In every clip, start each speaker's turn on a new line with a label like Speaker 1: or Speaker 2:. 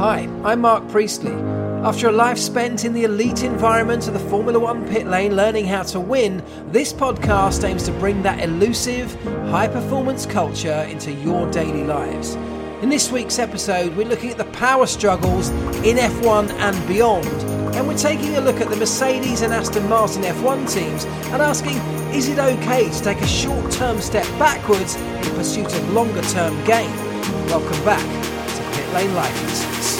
Speaker 1: Hi, I'm Mark Priestley. After a life spent in the elite environment of the Formula One pit lane learning how to win, this podcast aims to bring that elusive, high performance culture into your daily lives. In this week's episode, we're looking at the power struggles in F1 and beyond, and we're taking a look at the Mercedes and Aston Martin F1 teams and asking is it okay to take a short term step backwards in pursuit of longer term gain? Welcome back to Pit Lane Life Lessons.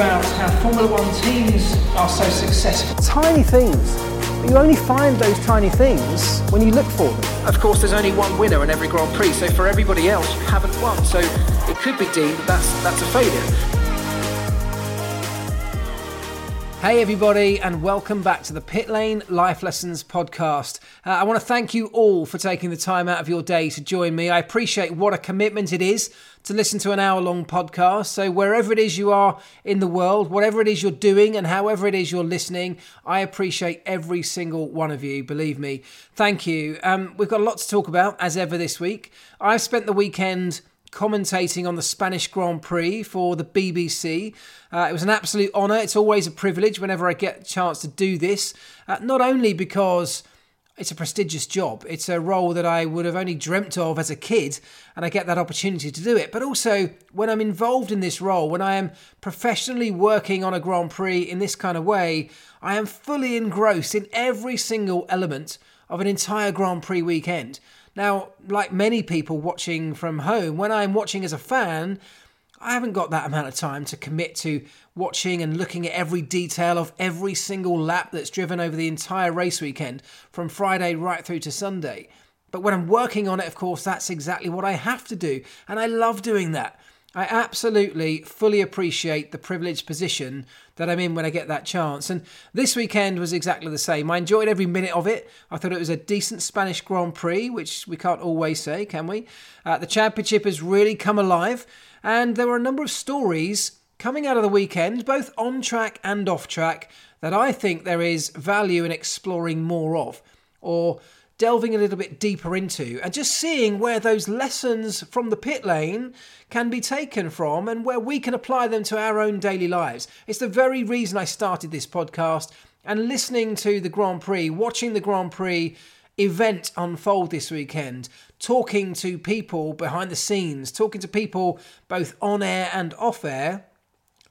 Speaker 1: About how Formula One teams are so successful. Tiny things, but you only find those tiny things when you look for them. Of course, there's only one winner in every Grand Prix, so for everybody else, you haven't won. So it could be deemed that that's, that's a failure. Hey, everybody, and welcome back to the Pit Lane Life Lessons podcast. Uh, I want to thank you all for taking the time out of your day to join me. I appreciate what a commitment it is to listen to an hour long podcast. So, wherever it is you are in the world, whatever it is you're doing, and however it is you're listening, I appreciate every single one of you. Believe me. Thank you. Um, we've got a lot to talk about, as ever, this week. I've spent the weekend commentating on the Spanish Grand Prix for the BBC. Uh, it was an absolute honour. It's always a privilege whenever I get a chance to do this, uh, not only because it's a prestigious job, it's a role that I would have only dreamt of as a kid, and I get that opportunity to do it, but also when I'm involved in this role, when I am professionally working on a Grand Prix in this kind of way, I am fully engrossed in every single element of an entire Grand Prix weekend. Now, like many people watching from home, when I'm watching as a fan, I haven't got that amount of time to commit to watching and looking at every detail of every single lap that's driven over the entire race weekend from Friday right through to Sunday. But when I'm working on it, of course, that's exactly what I have to do. And I love doing that. I absolutely fully appreciate the privileged position that I'm in when I get that chance. And this weekend was exactly the same. I enjoyed every minute of it. I thought it was a decent Spanish Grand Prix, which we can't always say, can we? Uh, the championship has really come alive, and there were a number of stories coming out of the weekend, both on track and off track, that I think there is value in exploring more of. Or delving a little bit deeper into and just seeing where those lessons from the pit lane can be taken from and where we can apply them to our own daily lives. It's the very reason I started this podcast and listening to the Grand Prix, watching the Grand Prix event unfold this weekend, talking to people behind the scenes, talking to people both on air and off air.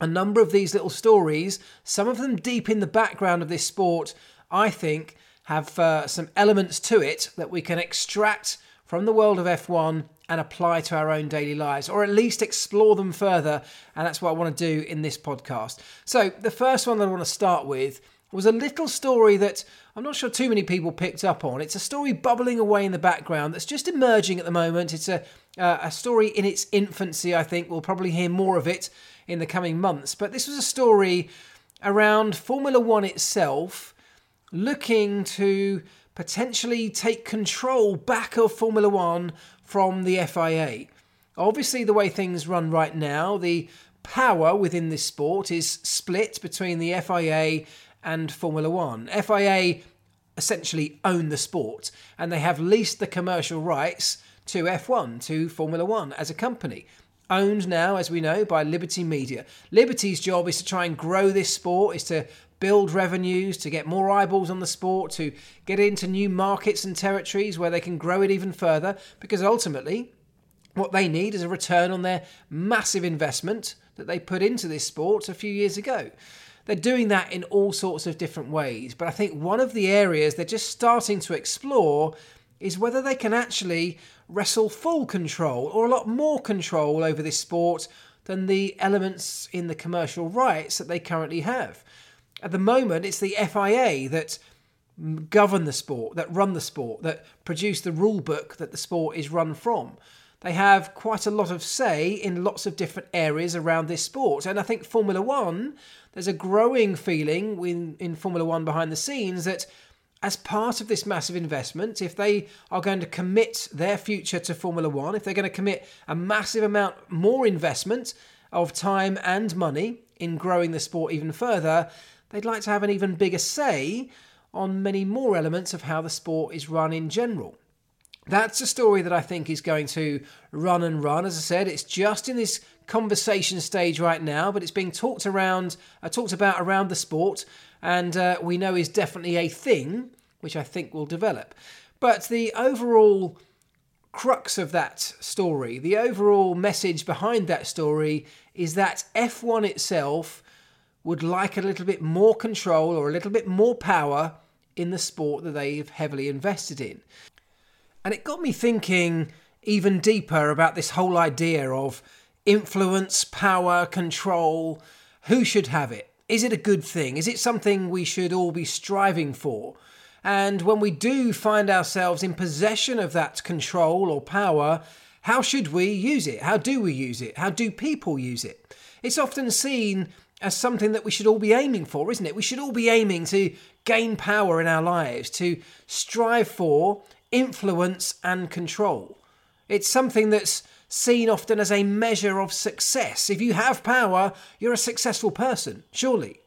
Speaker 1: A number of these little stories, some of them deep in the background of this sport, I think have uh, some elements to it that we can extract from the world of F1 and apply to our own daily lives, or at least explore them further. And that's what I want to do in this podcast. So, the first one that I want to start with was a little story that I'm not sure too many people picked up on. It's a story bubbling away in the background that's just emerging at the moment. It's a, uh, a story in its infancy, I think. We'll probably hear more of it in the coming months. But this was a story around Formula One itself looking to potentially take control back of Formula One from the FIA. Obviously, the way things run right now, the power within this sport is split between the FIA and Formula One. FIA essentially own the sport and they have leased the commercial rights to F1, to Formula One as a company. Owned now, as we know, by Liberty Media. Liberty's job is to try and grow this sport, is to build revenues, to get more eyeballs on the sport, to get into new markets and territories where they can grow it even further. Because ultimately, what they need is a return on their massive investment that they put into this sport a few years ago. They're doing that in all sorts of different ways, but I think one of the areas they're just starting to explore is whether they can actually wrestle full control or a lot more control over this sport than the elements in the commercial rights that they currently have. At the moment, it's the FIA that govern the sport, that run the sport, that produce the rule book that the sport is run from. They have quite a lot of say in lots of different areas around this sport. And I think Formula One, there's a growing feeling in, in Formula One behind the scenes that as part of this massive investment, if they are going to commit their future to Formula One, if they're going to commit a massive amount more investment of time and money in growing the sport even further, they'd like to have an even bigger say on many more elements of how the sport is run in general. That's a story that I think is going to run and run. As I said, it's just in this conversation stage right now, but it's being talked around, uh, talked about around the sport, and uh, we know is definitely a thing, which I think will develop. But the overall crux of that story, the overall message behind that story, is that F1 itself would like a little bit more control or a little bit more power in the sport that they've heavily invested in. And it got me thinking even deeper about this whole idea of influence, power, control. Who should have it? Is it a good thing? Is it something we should all be striving for? And when we do find ourselves in possession of that control or power, how should we use it? How do we use it? How do people use it? It's often seen as something that we should all be aiming for, isn't it? We should all be aiming to gain power in our lives, to strive for influence and control. It's something that's seen often as a measure of success. If you have power, you're a successful person, surely.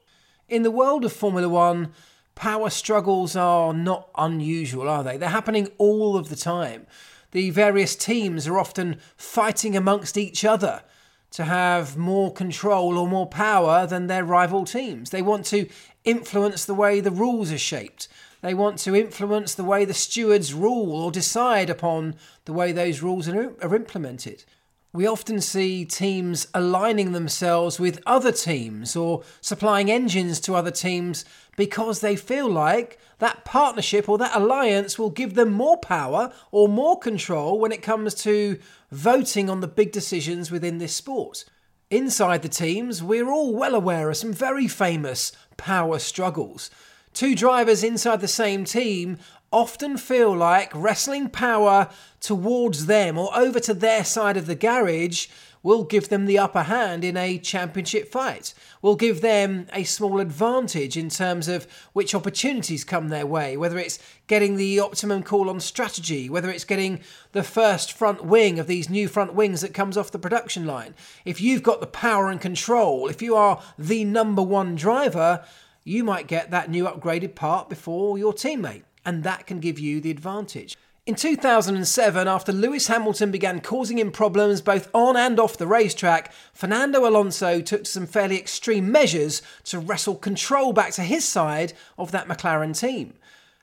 Speaker 1: In the world of Formula One, power struggles are not unusual, are they? They're happening all of the time. The various teams are often fighting amongst each other to have more control or more power than their rival teams. They want to influence the way the rules are shaped. They want to influence the way the stewards rule or decide upon the way those rules are, implemented. We often see teams aligning themselves with other teams or supplying engines to other teams because they feel like that partnership or that alliance will give them more power or more control when it comes to voting on the big decisions within this sport. Inside the teams, we're all well aware of some very famous power struggles. Two drivers inside the same team often feel like wrestling power towards them or over to their side of the garage will give them the upper hand in a championship fight, will give them a small advantage in terms of which opportunities come their way, whether it's getting the optimum call on strategy, whether it's getting the first front wing of these new front wings that comes off the production line. If you've got the power and control, if you are the number one driver, you might get that new upgraded part before your teammate, and that can give you the advantage. In 2007, after Lewis Hamilton began causing him problems both on and off the racetrack, Fernando Alonso took some fairly extreme measures to wrestle control back to his side of that McLaren team.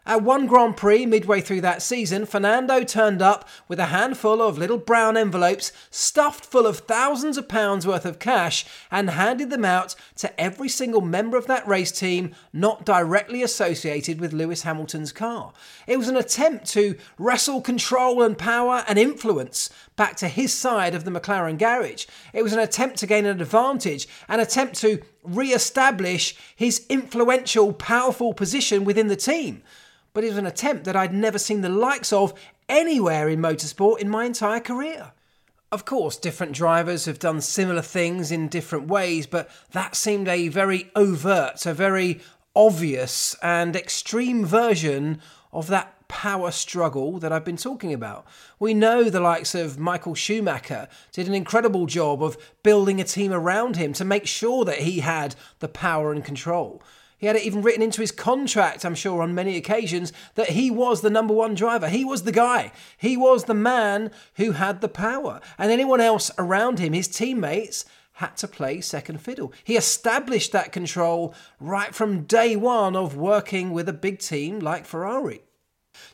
Speaker 1: At one Grand Prix midway through that season, Fernando turned up with a handful of little brown envelopes stuffed full of thousands of pounds worth of cash and handed them out to every single member of that race team not directly associated with Lewis Hamilton's car. It was an attempt to wrestle control and power and influence back to his side of the McLaren garage. It was an attempt to gain an advantage, an attempt to re establish his influential, powerful position within the team but it was an attempt that I'd never seen the likes of anywhere in motorsport in my entire career. Of course, different drivers have done similar things in different ways, but that seemed a very overt, a very obvious and extreme version of that power struggle that I've been talking about. We know the likes of Michael Schumacher did an incredible job of building a team around him to make sure that he had the power and control. He had it even written into his contract, I'm sure, on many occasions, that he was the number one driver. He was the guy. He was the man who had the power. And anyone else around him, his teammates, had to play second fiddle. He established that control right from day one of working with a big team like Ferrari.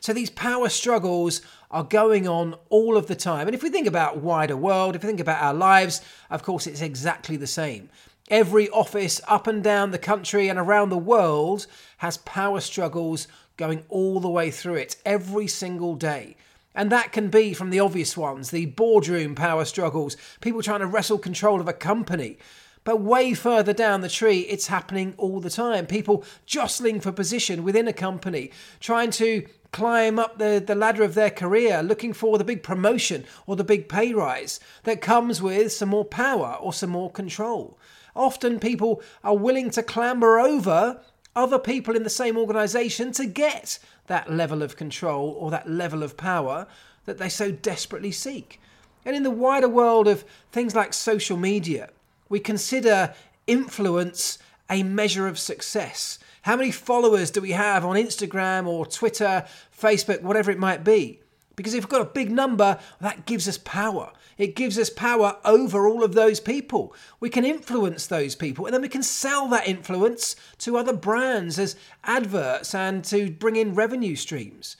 Speaker 1: So these power struggles are going on all of the time. And if we think about wider world, if we think about our lives, of course it's exactly the same. Every office up and down the country and around the world has power struggles going all the way through it every single day. And that can be from the obvious ones, the boardroom power struggles, people trying to wrestle control of a company. But way further down the tree, it's happening all the time. People jostling for position within a company, trying to climb up the, the ladder of their career, looking for the big promotion or the big pay rise that comes with some more power or some more control. Often people are willing to clamber over other people in the same organization to get that level of control or that level of power that they so desperately seek. And in the wider world of things like social media, we consider influence a measure of success. How many followers do we have on Instagram or Twitter, Facebook, whatever it might be? Because if we've got a big number, that gives us power. It gives us power over all of those people. We can influence those people and then we can sell that influence to other brands as adverts and to bring in revenue streams.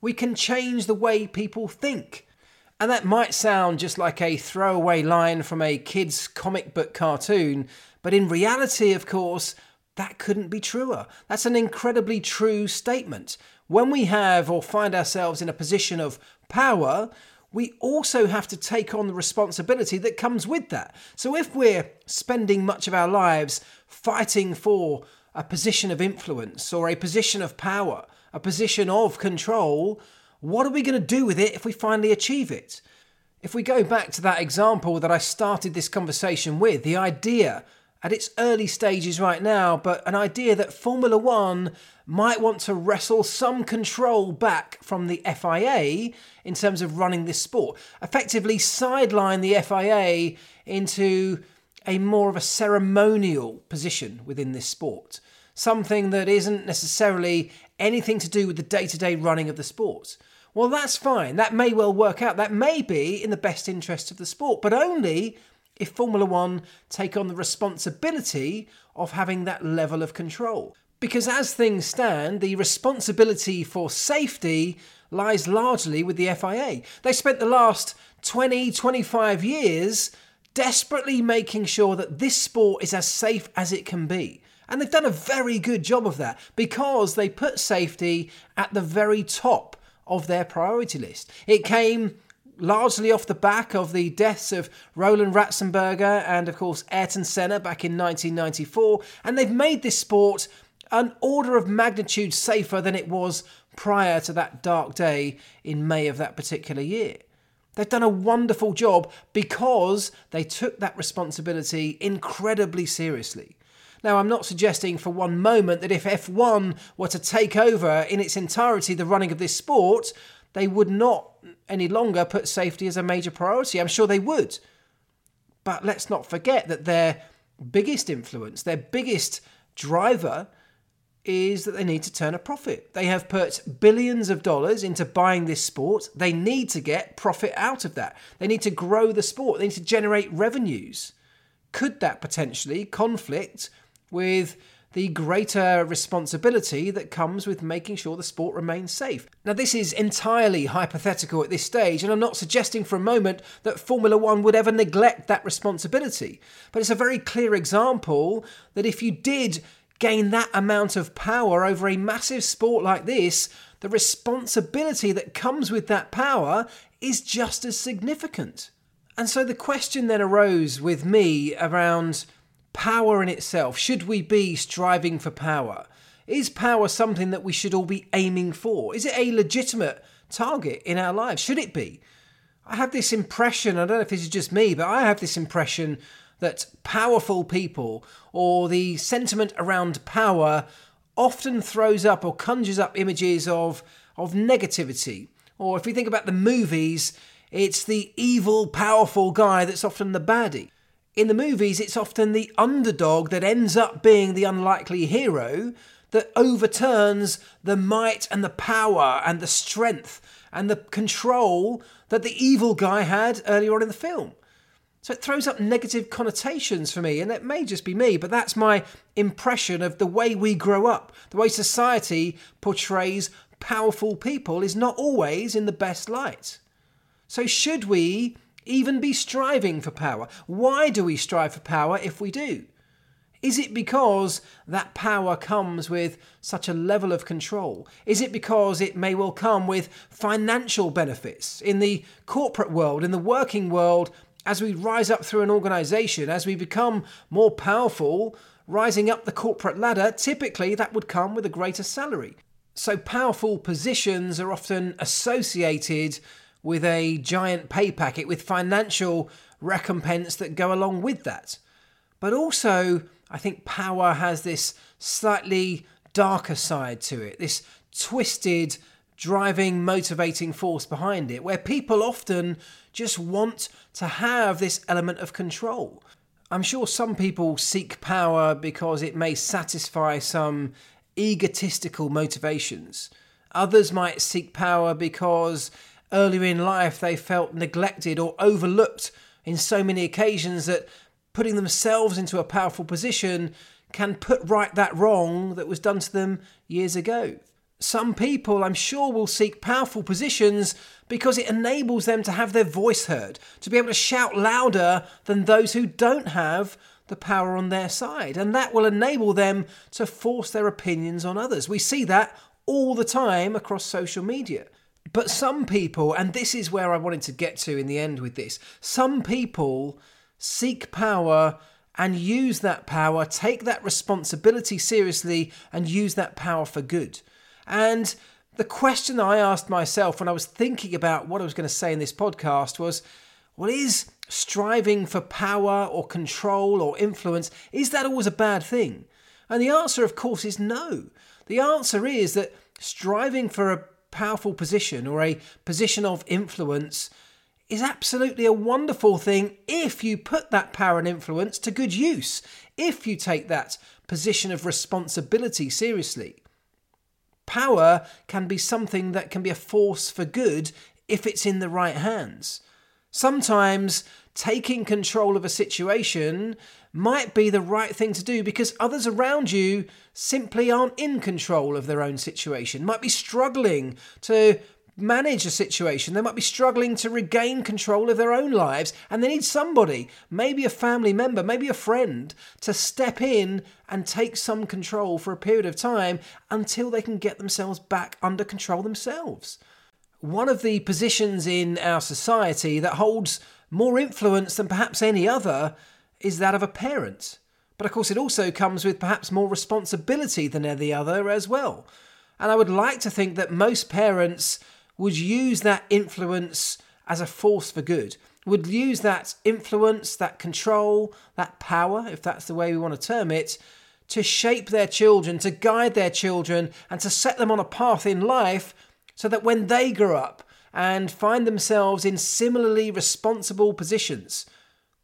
Speaker 1: We can change the way people think. And that might sound just like a throwaway line from a kid's comic book cartoon, but in reality, of course, that couldn't be truer. That's an incredibly true statement. When we have or find ourselves in a position of power, we also have to take on the responsibility that comes with that. So if we're spending much of our lives fighting for a position of influence or a position of power, a position of control, what are we going to do with it if we finally achieve it? If we go back to that example that I started this conversation with, the idea at its early stages right now, but an idea that Formula One might want to wrestle some control back from the FIA in terms of running this sport, effectively sideline the FIA into a more of a ceremonial position within this sport, something that isn't necessarily anything to do with the day to day running of the sport. Well, that's fine. That may well work out. That may be in the best interest of the sport, but only if Formula One take on the responsibility of having that level of control. Because as things stand, the responsibility for safety lies largely with the FIA. They spent the last 20, 25 years desperately making sure that this sport is as safe as it can be. And they've done a very good job of that because they put safety at the very top of their priority list. It came largely off the back of the deaths of Roland Ratzenberger and, of course, Ayrton Senna back in 1994, and they've made this sport an order of magnitude safer than it was prior to that dark day in May of that particular year. They've done a wonderful job because they took that responsibility incredibly seriously. Now, I'm not suggesting for one moment that if F1 were to take over in its entirety the running of this sport, they would not any longer put safety as a major priority. I'm sure they would. But let's not forget that their biggest influence, their biggest driver, is that they need to turn a profit. They have put billions of dollars into buying this sport. They need to get profit out of that. They need to grow the sport. They need to generate revenues. Could that potentially conflict with the greater responsibility that comes with making sure the sport remains safe. Now, this is entirely hypothetical at this stage, and I'm not suggesting for a moment that Formula One would ever neglect that responsibility. But it's a very clear example that if you did gain that amount of power over a massive sport like this, the responsibility that comes with that power is just as significant. And so the question then arose with me around power in itself? Should we be striving for power? Is power something that we should all be aiming for? Is it a legitimate target in our lives? Should it be? I have this impression, I don't know if this is just me, but I have this impression that powerful people or the sentiment around power often throws up or conjures up images of, of negativity. Or if we think about the movies, it's the evil, powerful guy that's often the baddie in the movies, it's often the underdog that ends up being the unlikely hero that overturns the might and the power and the strength and the control that the evil guy had earlier on in the film. So it throws up negative connotations for me, and it may just be me, but that's my impression of the way we grow up. The way society portrays powerful people is not always in the best light. So, should we even be striving for power? Why do we strive for power if we do? Is it because that power comes with such a level of control? Is it because it may well come with financial benefits in the corporate world, in the working world, as we rise up through an organization, as we become more powerful, rising up the corporate ladder, typically that would come with a greater salary. So, powerful positions are often associated with a giant pay packet with financial recompense that go along with that. But also, I think power has this slightly darker side to it, this twisted, driving, motivating force behind it, where people often just want to have this element of control. I'm sure some people seek power because it may satisfy some egotistical motivations. Others might seek power because earlier in life they felt neglected or overlooked in so many occasions that putting themselves into a powerful position can put right that wrong that was done to them years ago. Some people, I'm sure, will seek powerful positions because it enables them to have their voice heard, to be able to shout louder than those who don't have the power on their side. And that will enable them to force their opinions on others. We see that all the time across social media. But some people, and this is where I wanted to get to in the end with this, some people seek power and use that power, take that responsibility seriously, and use that power for good. And the question I asked myself when I was thinking about what I was going to say in this podcast was well, is striving for power or control or influence, is that always a bad thing? And the answer, of course, is no. The answer is that striving for a powerful position or a position of influence is absolutely a wonderful thing if you put that power and influence to good use, if you take that position of responsibility seriously. Power can be something that can be a force for good if it's in the right hands. Sometimes taking control of a situation might be the right thing to do because others around you simply aren't in control of their own situation, might be struggling to manage a situation. They might be struggling to regain control of their own lives, and they need somebody, maybe a family member, maybe a friend, to step in and take some control for a period of time until they can get themselves back under control themselves. One of the positions in our society that holds more influence than perhaps any other is that of a parent. But of course, it also comes with perhaps more responsibility than any other as well. And I would like to think that most parents would use that influence as a force for good, would use that influence, that control, that power, if that's the way we want to term it, to shape their children, to guide their children, and to set them on a path in life so that when they grow up and find themselves in similarly responsible positions,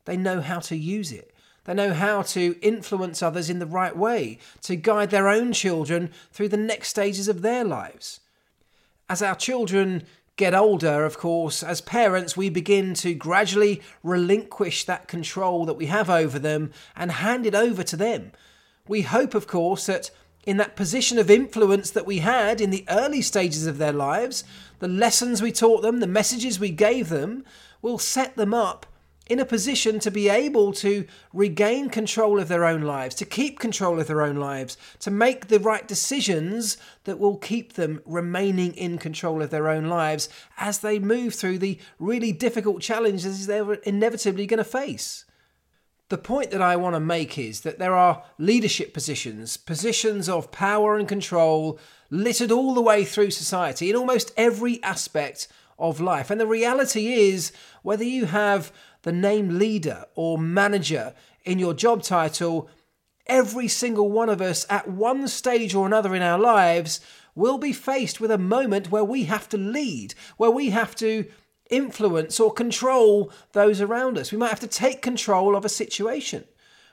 Speaker 1: they know how to use it. They know how to influence others in the right way, to guide their own children through the next stages of their lives. As our children get older, of course, as parents, we begin to gradually relinquish that control that we have over them and hand it over to them. We hope, of course, that in that position of influence that we had in the early stages of their lives, the lessons we taught them, the messages we gave them, will set them up in a position to be able to regain control of their own lives, to keep control of their own lives, to make the right decisions that will keep them remaining in control of their own lives as they move through the really difficult challenges they're inevitably going to face. The point that I want to make is that there are leadership positions, positions of power and control littered all the way through society in almost every aspect of life. And the reality is, whether you have the name leader or manager in your job title, every single one of us at one stage or another in our lives will be faced with a moment where we have to lead, where we have to influence or control those around us. We might have to take control of a situation.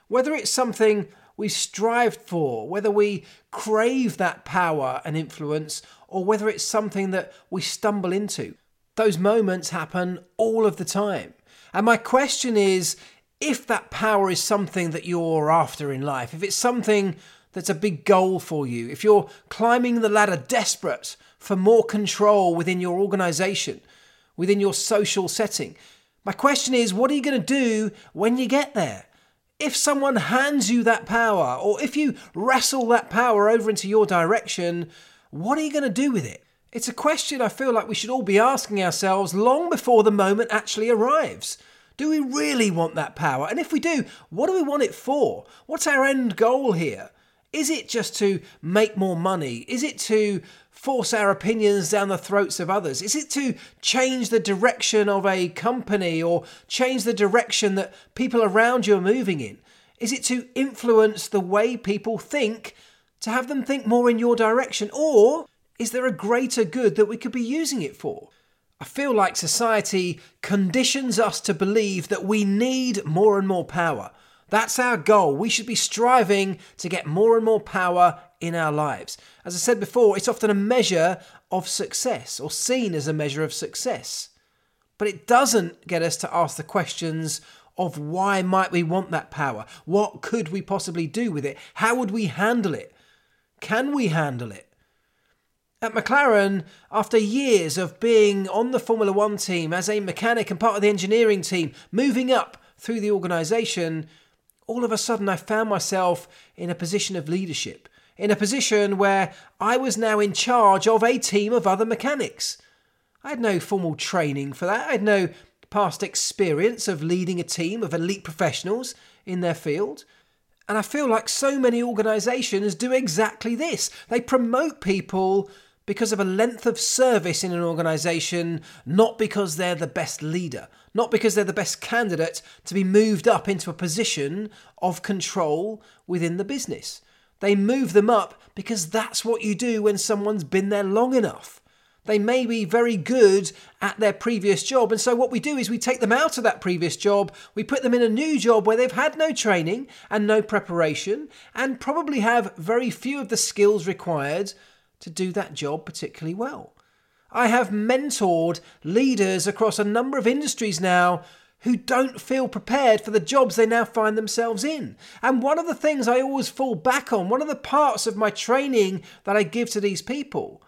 Speaker 1: Whether it's something we strive for, whether we crave that power and influence, or whether it's something that we stumble into. Those moments happen all of the time. And my question is if that power is something that you're after in life, if it's something that's a big goal for you, if you're climbing the ladder desperate for more control within your organization, within your social setting, my question is what are you going to do when you get there? If someone hands you that power, or if you wrestle that power over into your direction, what are you going to do with it? It's a question I feel like we should all be asking ourselves long before the moment actually arrives. Do we really want that power? And if we do, what do we want it for? What's our end goal here? Is it just to make more money? Is it to force our opinions down the throats of others? Is it to change the direction of a company or change the direction that people around you are moving in? Is it to influence the way people think, to have them think more in your direction? Or is there a greater good that we could be using it for? I feel like society conditions us to believe that we need more and more power. That's our goal. We should be striving to get more and more power in our lives. As I said before, it's often a measure of success or seen as a measure of success. But it doesn't get us to ask the questions of why might we want that power? What could we possibly do with it? How would we handle it? Can we handle it? At McLaren, after years of being on the Formula One team as a mechanic and part of the engineering team, moving up through the organisation, all of a sudden I found myself in a position of leadership, in a position where I was now in charge of a team of other mechanics. I had no formal training for that, I had no past experience of leading a team of elite professionals in their field. And I feel like so many organisations do exactly this. They promote people because of a length of service in an organisation, not because they're the best leader, not because they're the best candidate to be moved up into a position of control within the business. They move them up because that's what you do when someone's been there long enough. They may be very good at their previous job, and so what we do is we take them out of that previous job, we put them in a new job where they've had no training and no preparation, and probably have very few of the skills required to do that job particularly well. I have mentored leaders across a number of industries now who don't feel prepared for the jobs they now find themselves in. And one of the things I always fall back on, one of the parts of my training that I give to these people,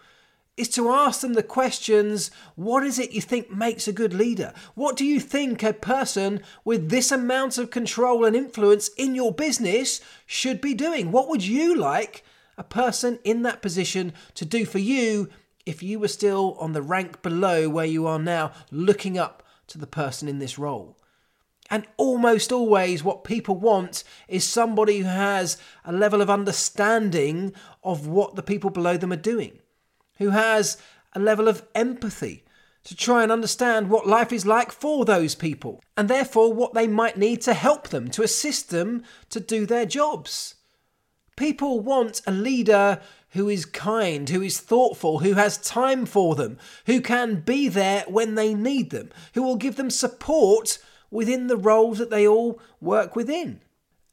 Speaker 1: is to ask them the questions what is it you think makes a good leader? What do you think a person with this amount of control and influence in your business should be doing? What would you like a person in that position to do for you if you were still on the rank below where you are now, looking up to the person in this role? And almost always, what people want is somebody who has a level of understanding of what the people below them are doing who has a level of empathy to try and understand what life is like for those people, and therefore what they might need to help them, to assist them to do their jobs. People want a leader who is kind, who is thoughtful, who has time for them, who can be there when they need them, who will give them support within the roles that they all work within.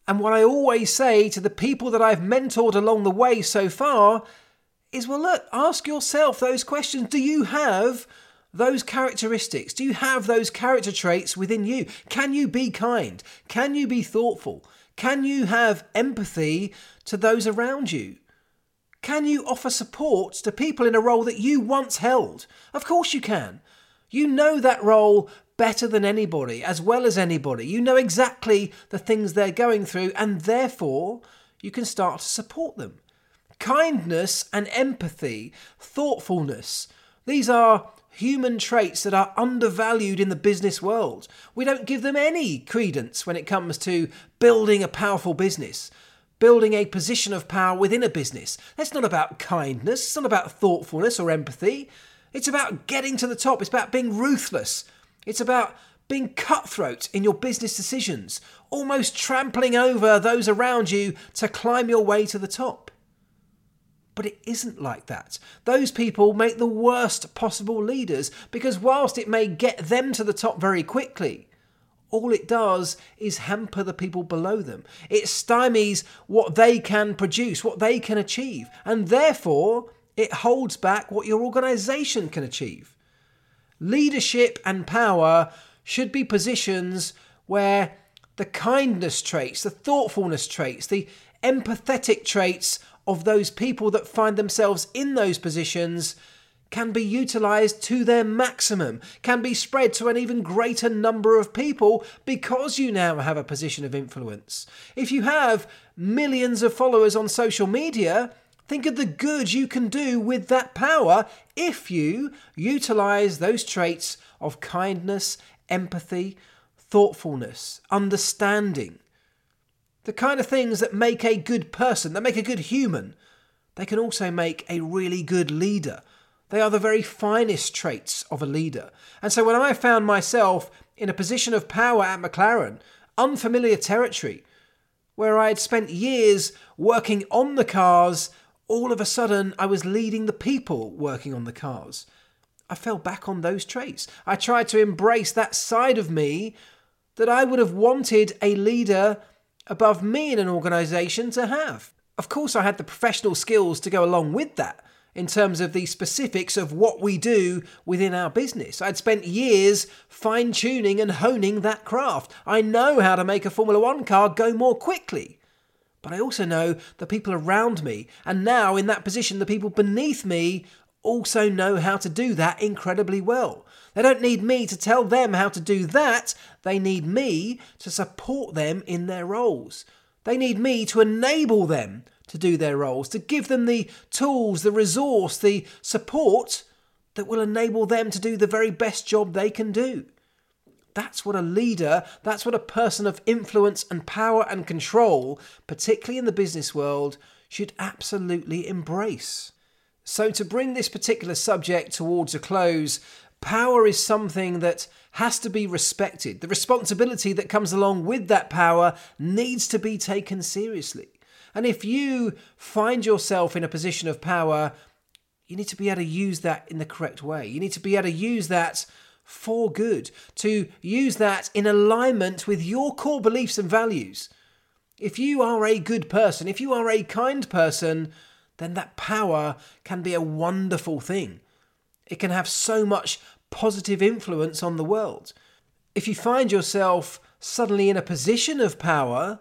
Speaker 1: And what I always say to the people that I've mentored along the way so far is well, look, ask yourself those questions. Do you have those characteristics? Do you have those character traits within you? Can you be kind? Can you be thoughtful? Can you have empathy to those around you? Can you offer support to people in a role that you once held? Of course you can. You know that role better than anybody, as well as anybody. You know exactly the things they're going through, and therefore you can start to support them kindness and empathy, thoughtfulness. These are human traits that are undervalued in the business world. We don't give them any credence when it comes to building a powerful business, building a position of power within a business. That's not about kindness, it's not about thoughtfulness or empathy. It's about getting to the top, it's about being ruthless, it's about being cutthroat in your business decisions, almost trampling over those around you to climb your way to the top. But it isn't like that. Those people make the worst possible leaders because, whilst it may get them to the top very quickly, all it does is hamper the people below them. It stymies what they can produce, what they can achieve, and therefore it holds back what your organization can achieve. Leadership and power should be positions where the kindness traits, the thoughtfulness traits, the empathetic traits of those people that find themselves in those positions can be utilized to their maximum, can be spread to an even greater number of people because you now have a position of influence. If you have millions of followers on social media, think of the good you can do with that power if you utilize those traits of kindness, empathy, thoughtfulness, understanding the kind of things that make a good person, that make a good human, they can also make a really good leader. They are the very finest traits of a leader. And so when I found myself in a position of power at McLaren, unfamiliar territory, where I had spent years working on the cars, all of a sudden I was leading the people working on the cars. I fell back on those traits. I tried to embrace that side of me that I would have wanted a leader above me in an organization to have. Of course, I had the professional skills to go along with that in terms of the specifics of what we do within our business. I'd spent years fine tuning and honing that craft. I know how to make a Formula One car go more quickly. But I also know the people around me, and now in that position, the people beneath me also know how to do that incredibly well. They don't need me to tell them how to do that, they need me to support them in their roles. They need me to enable them to do their roles, to give them the tools, the resource, the support that will enable them to do the very best job they can do. That's what a leader, that's what a person of influence and power and control, particularly in the business world, should absolutely embrace. So, to bring this particular subject towards a close, power is something that has to be respected. The responsibility that comes along with that power needs to be taken seriously. And if you find yourself in a position of power, you need to be able to use that in the correct way. You need to be able to use that for good, to use that in alignment with your core beliefs and values. If you are a good person, if you are a kind person, then that power can be a wonderful thing. It can have so much positive influence on the world. If you find yourself suddenly in a position of power,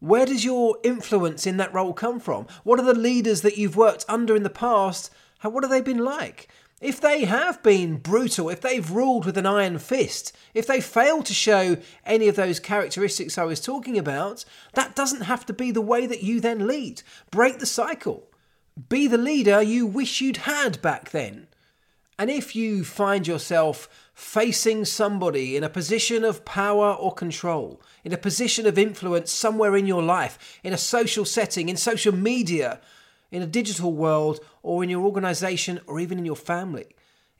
Speaker 1: where does your influence in that role come from? What are the leaders that you've worked under in the past? What have they been like? If they have been brutal, if they've ruled with an iron fist, if they fail to show any of those characteristics I was talking about, that doesn't have to be the way that you then lead. Break the cycle. Be the leader you wish you'd had back then. And if you find yourself facing somebody in a position of power or control, in a position of influence somewhere in your life, in a social setting, in social media, in a digital world, or in your organization, or even in your family,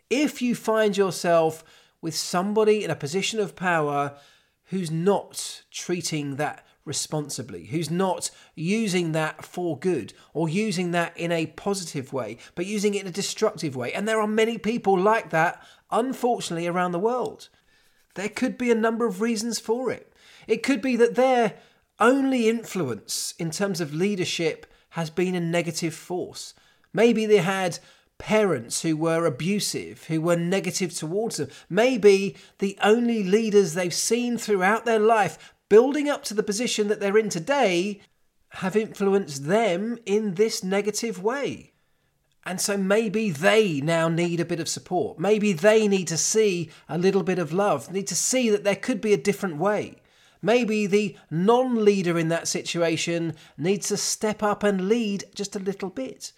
Speaker 1: if you find yourself with somebody in a position of power who's not treating that responsibly, who's not using that for good or using that in a positive way, but using it in a destructive way. And there are many people like that, unfortunately, around the world. There could be a number of reasons for it. It could be that their only influence in terms of leadership has been a negative force. Maybe they had parents who were abusive, who were negative towards them. Maybe the only leaders they've seen throughout their life building up to the position that they're in today have influenced them in this negative way. And so maybe they now need a bit of support. Maybe they need to see a little bit of love, need to see that there could be a different way. Maybe the non leader in that situation needs to step up and lead just a little bit.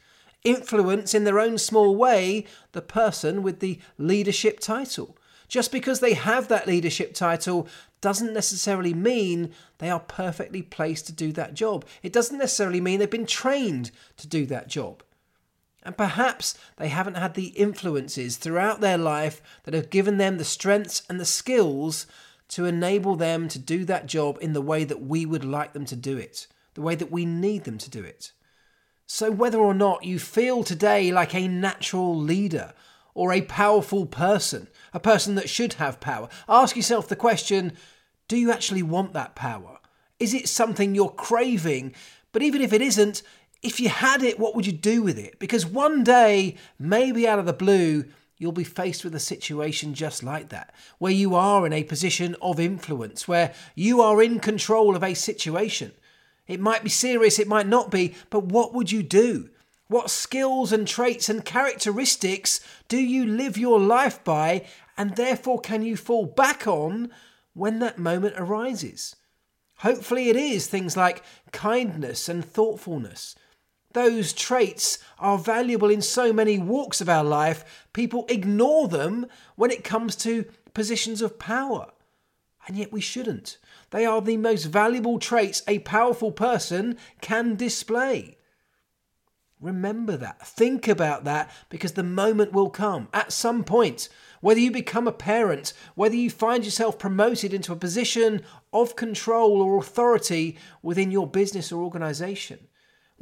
Speaker 1: Influence in their own small way the person with the leadership title. Just because they have that leadership title doesn't necessarily mean they are perfectly placed to do that job. It doesn't necessarily mean they've been trained to do that job. And perhaps they haven't had the influences throughout their life that have given them the strengths and the skills to enable them to do that job in the way that we would like them to do it, the way that we need them to do it. So, whether or not you feel today like a natural leader or a powerful person, a person that should have power. Ask yourself the question do you actually want that power? Is it something you're craving? But even if it isn't, if you had it, what would you do with it? Because one day, maybe out of the blue, you'll be faced with a situation just like that, where you are in a position of influence, where you are in control of a situation. It might be serious, it might not be, but what would you do? What skills and traits and characteristics do you live your life by, and therefore can you fall back on when that moment arises? Hopefully, it is things like kindness and thoughtfulness. Those traits are valuable in so many walks of our life, people ignore them when it comes to positions of power. And yet we shouldn't. They are the most valuable traits a powerful person can display. Remember that. Think about that because the moment will come at some point. Whether you become a parent, whether you find yourself promoted into a position of control or authority within your business or organization,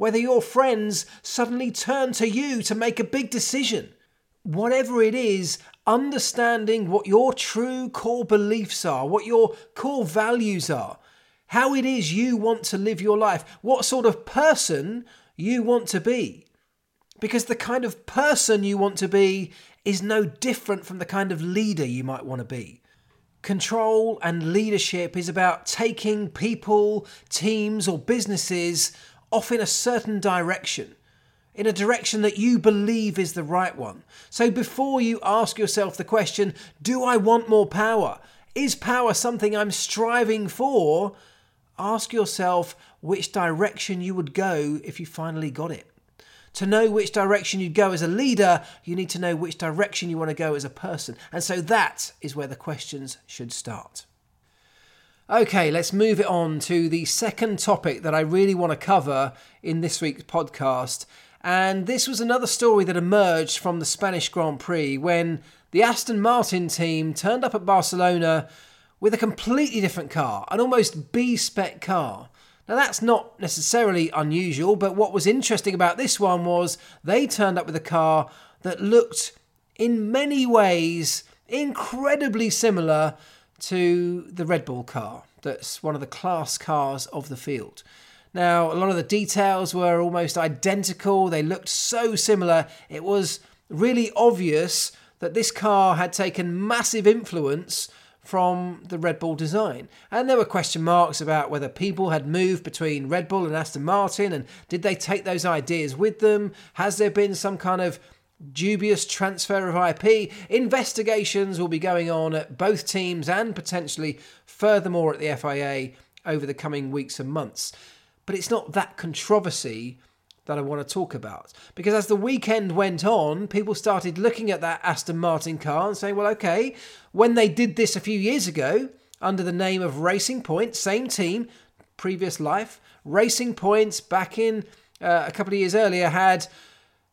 Speaker 1: whether your friends suddenly turn to you to make a big decision, whatever it is, understanding what your true core beliefs are, what your core values are, how it is you want to live your life, what sort of person you want to be. Because the kind of person you want to be is no different from the kind of leader you might want to be. Control and leadership is about taking people, teams, or businesses off in a certain direction, in a direction that you believe is the right one. So before you ask yourself the question, Do I want more power? Is power something I'm striving for? Ask yourself which direction you would go if you finally got it. To know which direction you'd go as a leader, you need to know which direction you want to go as a person. And so that is where the questions should start. Okay, let's move it on to the second topic that I really want to cover in this week's podcast. And this was another story that emerged from the Spanish Grand Prix when the Aston Martin team turned up at Barcelona with a completely different car, an almost B spec car. Now, that's not necessarily unusual, but what was interesting about this one was they turned up with a car that looked in many ways incredibly similar to the Red Bull car, that's one of the class cars of the field. Now, a lot of the details were almost identical, they looked so similar, it was really obvious that this car had taken massive influence from the Red Bull design. And there were question marks about whether people had moved between Red Bull and Aston Martin and did they take those ideas with them? Has there been some kind of dubious transfer of IP? Investigations will be going on at both teams and potentially furthermore at the FIA over the coming weeks and months. But it's not that controversy that I want to talk about. Because as the weekend went on, people started looking at that Aston Martin car and saying, well, okay, when they did this a few years ago under the name of Racing Point, same team, previous life, Racing Points back in uh, a couple of years earlier had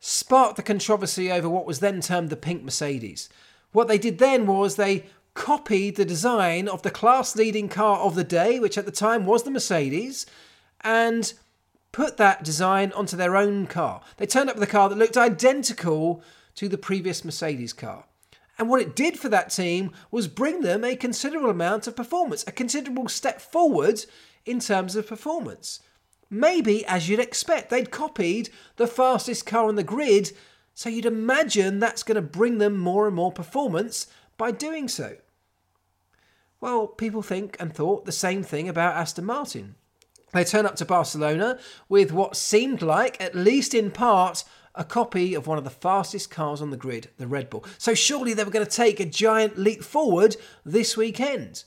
Speaker 1: sparked the controversy over what was then termed the pink Mercedes. What they did then was they copied the design of the class leading car of the day, which at the time was the Mercedes, and put that design onto their own car. They turned up with a car that looked identical to the previous Mercedes car. And what it did for that team was bring them a considerable amount of performance, a considerable step forward in terms of performance. Maybe, as you'd expect, they'd copied the fastest car on the grid, so you'd imagine that's going to bring them more and more performance by doing so. Well, people think and thought the same thing about Aston Martin. They turn up to Barcelona with what seemed like, at least in part, a copy of one of the fastest cars on the grid, the Red Bull. So surely they were going to take a giant leap forward this weekend.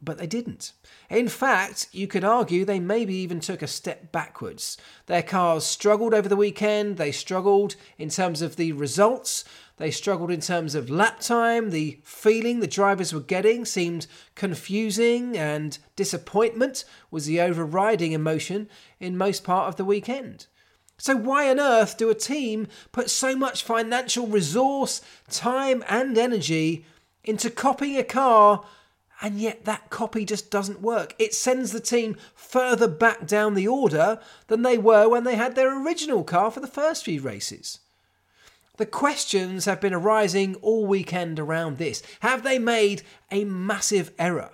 Speaker 1: But they didn't. In fact, you could argue they maybe even took a step backwards. Their cars struggled over the weekend, they struggled in terms of the results, they struggled in terms of lap time. The feeling the drivers were getting seemed confusing, and disappointment was the overriding emotion in most part of the weekend. So, why on earth do a team put so much financial resource, time, and energy into copying a car and yet that copy just doesn't work? It sends the team further back down the order than they were when they had their original car for the first few races. The questions have been arising all weekend around this. Have they made a massive error?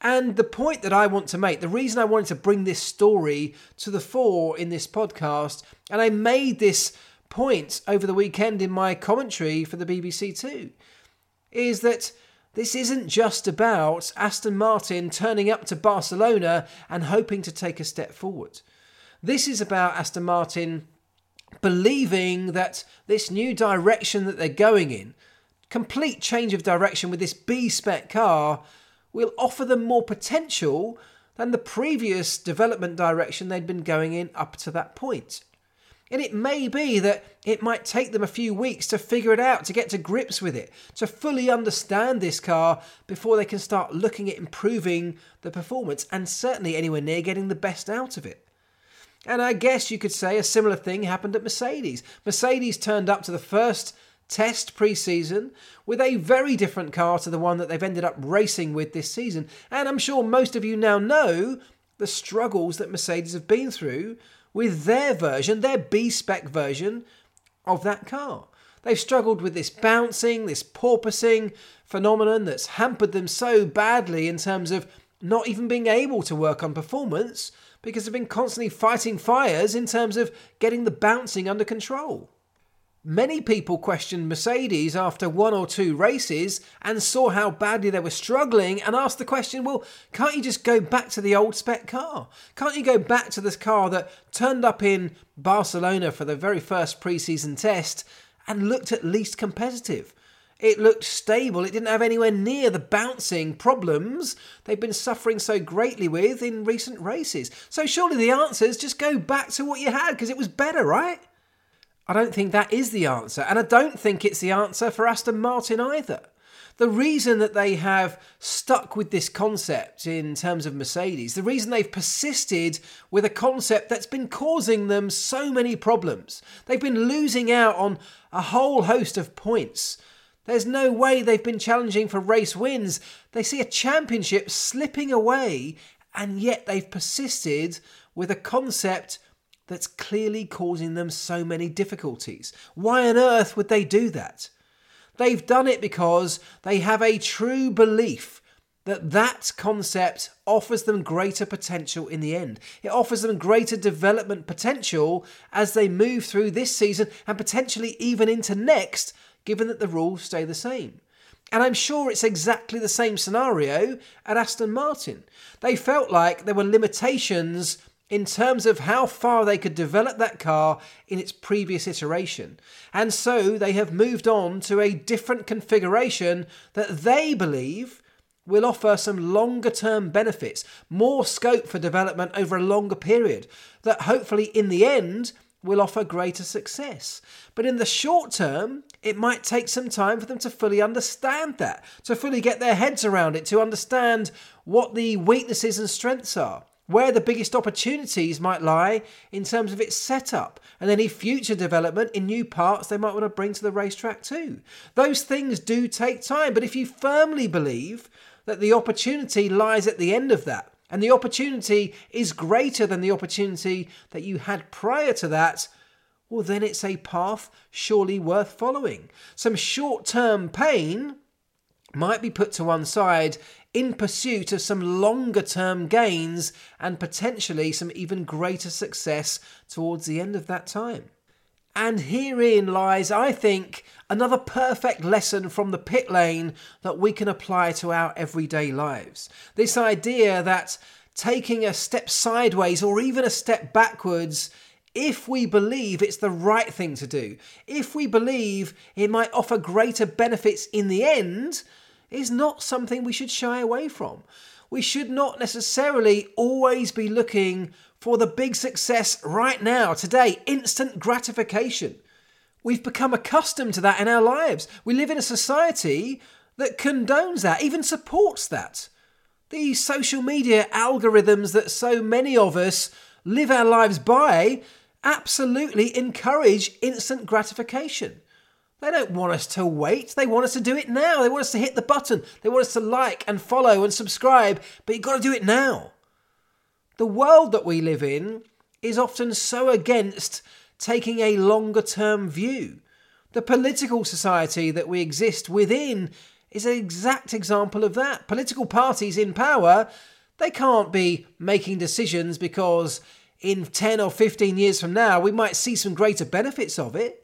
Speaker 1: And the point that I want to make, the reason I wanted to bring this story to the fore in this podcast, and I made this point over the weekend in my commentary for the BBC too, is that this isn't just about Aston Martin turning up to Barcelona and hoping to take a step forward. This is about Aston Martin believing that this new direction that they're going in, complete change of direction with this B spec car, will offer them more potential than the previous development direction they'd been going in up to that point. And it may be that it might take them a few weeks to figure it out, to get to grips with it, to fully understand this car before they can start looking at improving the performance and certainly anywhere near getting the best out of it. And I guess you could say a similar thing happened at Mercedes. Mercedes turned up to the first test pre season with a very different car to the one that they've ended up racing with this season. And I'm sure most of you now know the struggles that Mercedes have been through with their version, their B spec version of that car. They've struggled with this bouncing, this porpoising phenomenon that's hampered them so badly in terms of not even being able to work on performance because they've been constantly fighting fires in terms of getting the bouncing under control. Many people questioned Mercedes after one or two races and saw how badly they were struggling and asked the question well, can't you just go back to the old spec car? Can't you go back to this car that turned up in Barcelona for the very first pre season test and looked at least competitive? It looked stable. It didn't have anywhere near the bouncing problems they've been suffering so greatly with in recent races. So surely the answer is just go back to what you had because it was better, right? I don't think that is the answer, and I don't think it's the answer for Aston Martin either. The reason that they have stuck with this concept in terms of Mercedes, the reason they've persisted with a concept that's been causing them so many problems, they've been losing out on a whole host of points. There's no way they've been challenging for race wins. They see a championship slipping away, and yet they've persisted with a concept that's clearly causing them so many difficulties. Why on earth would they do that? They've done it because they have a true belief that that concept offers them greater potential in the end. It offers them greater development potential as they move through this season and potentially even into next, given that the rules stay the same. And I'm sure it's exactly the same scenario at Aston Martin. They felt like there were limitations in terms of how far they could develop that car in its previous iteration. And so they have moved on to a different configuration that they believe will offer some longer term benefits, more scope for development over a longer period, that hopefully in the end will offer greater success. But in the short term, it might take some time for them to fully understand that, to fully get their heads around it, to understand what the weaknesses and strengths are where the biggest opportunities might lie in terms of its setup and any future development in new parts they might want to bring to the racetrack too. Those things do take time, but if you firmly believe that the opportunity lies at the end of that, and the opportunity is greater than the opportunity that you had prior to that, well, then it's a path surely worth following. Some short term pain might be put to one side in pursuit of some longer term gains and potentially some even greater success towards the end of that time. And herein lies, I think, another perfect lesson from the pit lane that we can apply to our everyday lives. This idea that taking a step sideways or even a step backwards if we believe it's the right thing to do, if we believe it might offer greater benefits in the end, is not something we should shy away from. We should not necessarily always be looking for the big success right now, today, instant gratification. We've become accustomed to that in our lives. We live in a society that condones that, even supports that. These social media algorithms that so many of us live our lives by absolutely encourage instant gratification. They don't want us to wait. They want us to do it now. They want us to hit the button. They want us to like and follow and subscribe, but you've got to do it now. The world that we live in is often so against taking a longer term view. The political society that we exist within is an exact example of that. Political parties in power, they can't be making decisions because in 10 or 15 years from now we might see some greater benefits of it.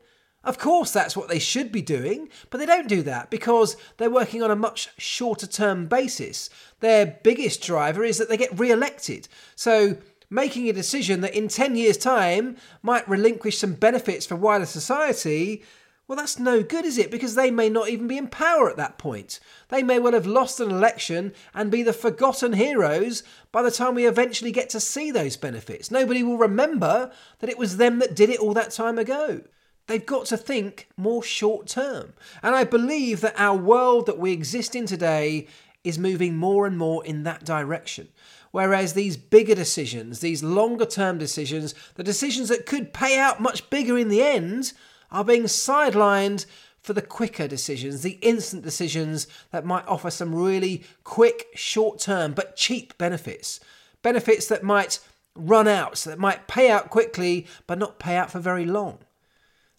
Speaker 1: Of course, that's what they should be doing, but they don't do that because they're working on a much shorter term basis. Their biggest driver is that they get re elected. So, making a decision that in 10 years' time might relinquish some benefits for wider society, well, that's no good, is it? Because they may not even be in power at that point. They may well have lost an election and be the forgotten heroes by the time we eventually get to see those benefits. Nobody will remember that it was them that did it all that time ago. They've got to think more short term. And I believe that our world that we exist in today is moving more and more in that direction. Whereas these bigger decisions, these longer term decisions, the decisions that could pay out much bigger in the end, are being sidelined for the quicker decisions, the instant decisions that might offer some really quick, short term, but cheap benefits. Benefits that might run out, so that might pay out quickly, but not pay out for very long.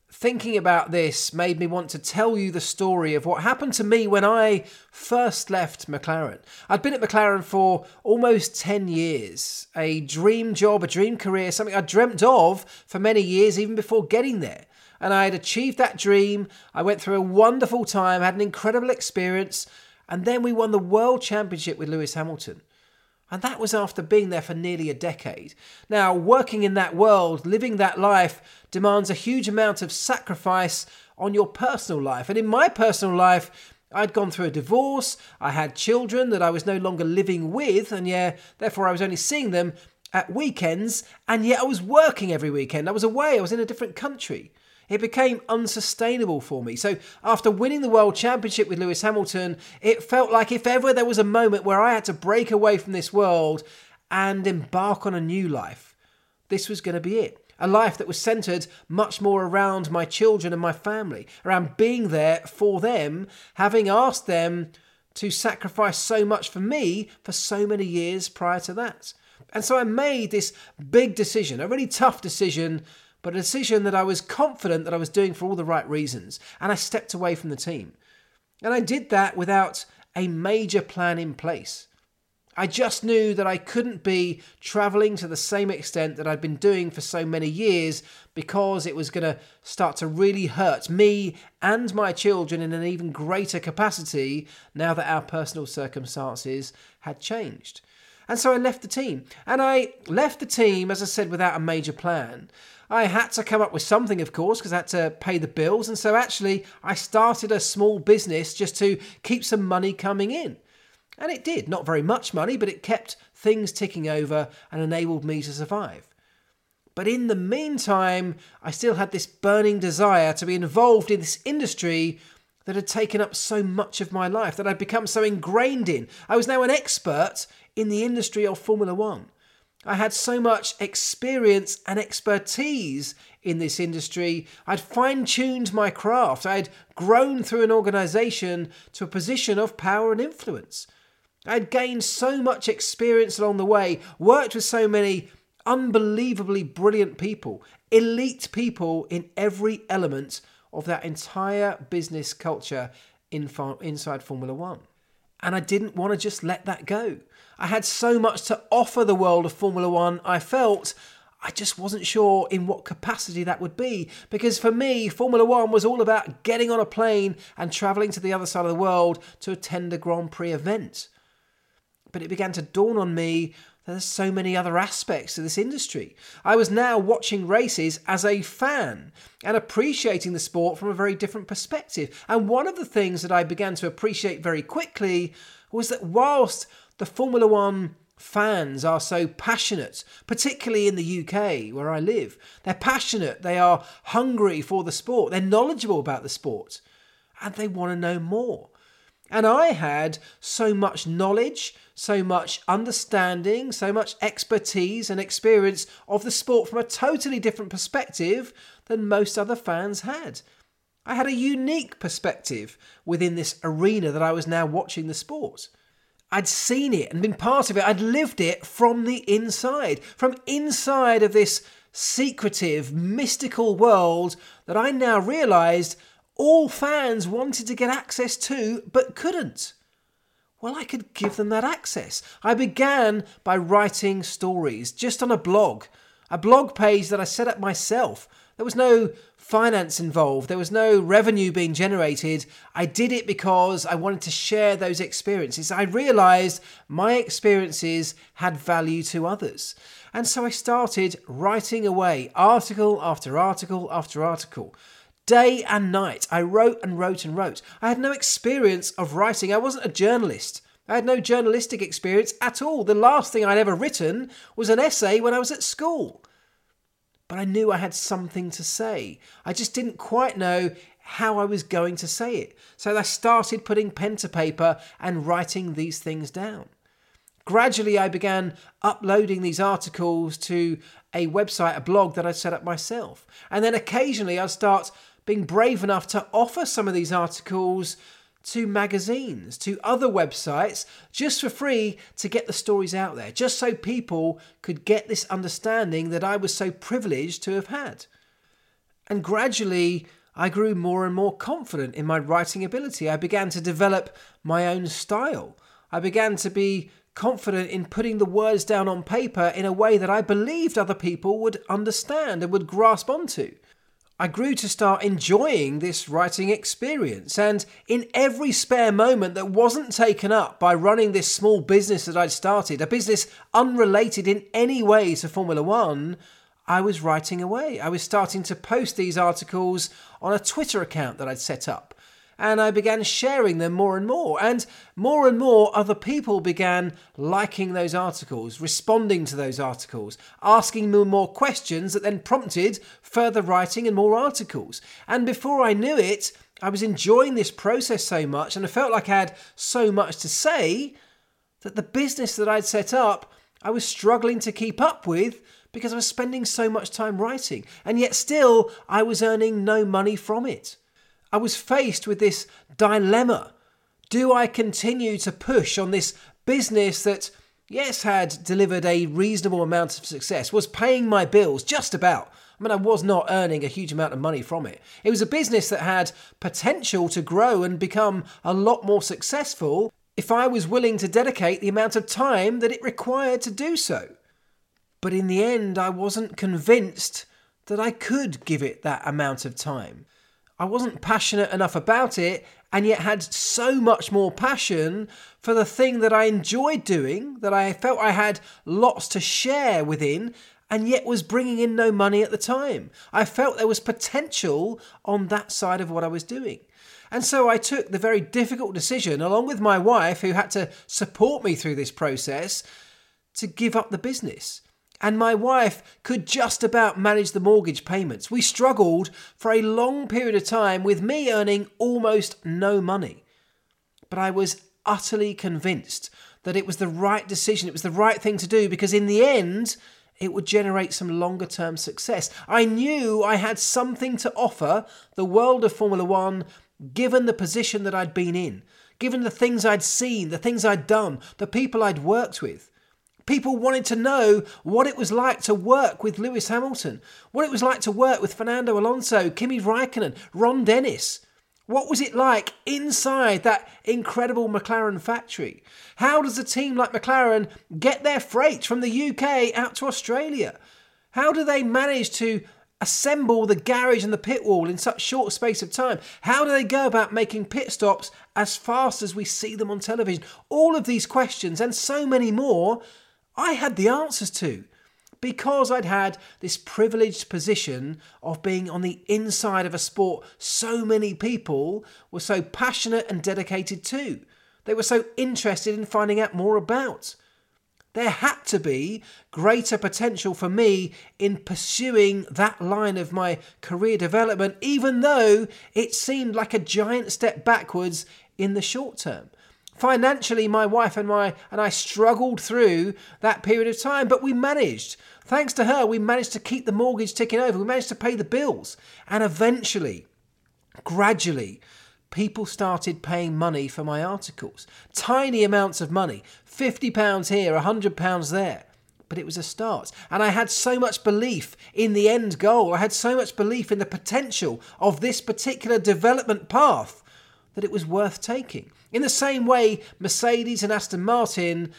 Speaker 1: Thinking about this made me want to tell you the story of what happened to me when I first left McLaren. I'd been at McLaren for almost 10 years, a dream job, a dream career, something I dreamt of for many years, even before getting there. And I had achieved that dream. I went through a wonderful time, had an incredible experience, and then we won the World Championship with Lewis Hamilton. And that was after being there for nearly a decade. Now, working in that world, living that life, demands a huge amount of sacrifice on your personal life. And in my personal life, I'd gone through a divorce, I had children that I was no longer living with, and yeah, therefore I was only seeing them at weekends, and yet I was working every weekend. I was away, I was in a different country. It became unsustainable for me. So, after winning the World Championship with Lewis Hamilton, it felt like if ever there was a moment where I had to break away from this world and embark on a new life, this was going to be it. A life that was centered much more around my children and my family, around being there for them, having asked them to sacrifice so much for me for so many years prior to that. And so I made this big decision, a really tough decision but a decision that I was confident that I was doing for all the right reasons, and I stepped away from the team. And I did that without a major plan in place. I just knew that I couldn't be travelling to the same extent that I'd been doing for so many years because it was going to start to really hurt me and my children in an even greater capacity now that our personal circumstances had changed. And so I left the team. And I left the team, as I said, without a major plan. I had to come up with something, of course, because I had to pay the bills. And so actually, I started a small business just to keep some money coming in. And it did, not very much money, but it kept things ticking over and enabled me to survive. But in the meantime, I still had this burning desire to be involved in this industry that had taken up so much of my life, that I'd become so ingrained in. I was now an expert in the industry of Formula One. I had so much experience and expertise in this industry. I'd fine tuned my craft. I'd grown through an organization to a position of power and influence. I'd gained so much experience along the way, worked with so many unbelievably brilliant people, elite people in every element of that entire business culture in, inside Formula One. And I didn't want to just let that go. I had so much to offer the world of Formula One, I felt I just wasn't sure in what capacity that would be. Because for me, Formula One was all about getting on a plane and travelling to the other side of the world to attend a Grand Prix event. But it began to dawn on me that there's so many other aspects to this industry. I was now watching races as a fan and appreciating the sport from a very different perspective. And one of the things that I began to appreciate very quickly was that whilst the Formula One fans are so passionate, particularly in the UK where I live. They're passionate, they are hungry for the sport, they're knowledgeable about the sport, and they want to know more. And I had so much knowledge, so much understanding, so much expertise and experience of the sport from a totally different perspective than most other fans had. I had a unique perspective within this arena that I was now watching the sport. I'd seen it and been part of it. I'd lived it from the inside, from inside of this secretive, mystical world that I now realised all fans wanted to get access to but couldn't. Well, I could give them that access. I began by writing stories just on a blog, a blog page that I set up myself. There was no finance involved, there was no revenue being generated. I did it because I wanted to share those experiences. I realized my experiences had value to others. And so I started writing away, article after article after article. Day and night, I wrote and wrote and wrote. I had no experience of writing. I wasn't a journalist. I had no journalistic experience at all. The last thing I'd ever written was an essay when I was at school but I knew I had something to say. I just didn't quite know how I was going to say it. So I started putting pen to paper and writing these things down. Gradually, I began uploading these articles to a website, a blog that I'd set up myself. And then occasionally, I'd start being brave enough to offer some of these articles to magazines, to other websites, just for free to get the stories out there, just so people could get this understanding that I was so privileged to have had. And gradually, I grew more and more confident in my writing ability. I began to develop my own style. I began to be confident in putting the words down on paper in a way that I believed other people would understand and would grasp onto. I grew to start enjoying this writing experience, and in every spare moment that wasn't taken up by running this small business that I'd started, a business unrelated in any way to Formula One, I was writing away. I was starting to post these articles on a Twitter account that I'd set up and I began sharing them more and more. And more and more other people began liking those articles, responding to those articles, asking me more questions that then prompted further writing and more articles. And before I knew it, I was enjoying this process so much and I felt like I had so much to say that the business that I'd set up, I was struggling to keep up with because I was spending so much time writing. And yet still, I was earning no money from it. I was faced with this dilemma. Do I continue to push on this business that, yes, had delivered a reasonable amount of success, was paying my bills just about? I mean, I was not earning a huge amount of money from it. It was a business that had potential to grow and become a lot more successful if I was willing to dedicate the amount of time that it required to do so. But in the end, I wasn't convinced that I could give it that amount of time. I wasn't passionate enough about it and yet had so much more passion for the thing that I enjoyed doing, that I felt I had lots to share within, and yet was bringing in no money at the time. I felt there was potential on that side of what I was doing. And so I took the very difficult decision, along with my wife, who had to support me through this process, to give up the business and my wife could just about manage the mortgage payments. We struggled for a long period of time with me earning almost no money. But I was utterly convinced that it was the right decision, it was the right thing to do because in the end, it would generate some longer term success. I knew I had something to offer the world of Formula One given the position that I'd been in, given the things I'd seen, the things I'd done, the people I'd worked with. People wanted to know what it was like to work with Lewis Hamilton, what it was like to work with Fernando Alonso, Kimi Raikkonen, Ron Dennis. What was it like inside that incredible McLaren factory? How does a team like McLaren get their freight from the UK out to Australia? How do they manage to assemble the garage and the pit wall in such short space of time? How do they go about making pit stops as fast as we see them on television? All of these questions and so many more I had the answers to because I'd had this privileged position of being on the inside of a sport so many people were so passionate and dedicated to. They were so interested in finding out more about. There had to be greater potential for me in pursuing that line of my career development, even though it seemed like a giant step backwards in the short term. Financially, my wife and I and I struggled through that period of time, but we managed. Thanks to her, we managed to keep the mortgage ticking over. We managed to pay the bills. And eventually, gradually, people started paying money for my articles. Tiny amounts of money, £50 here, £100 there. But it was a start. And I had so much belief in the end goal. I had so much belief in the potential of this particular development path that it was worth taking. In the same way, Mercedes and Aston Martin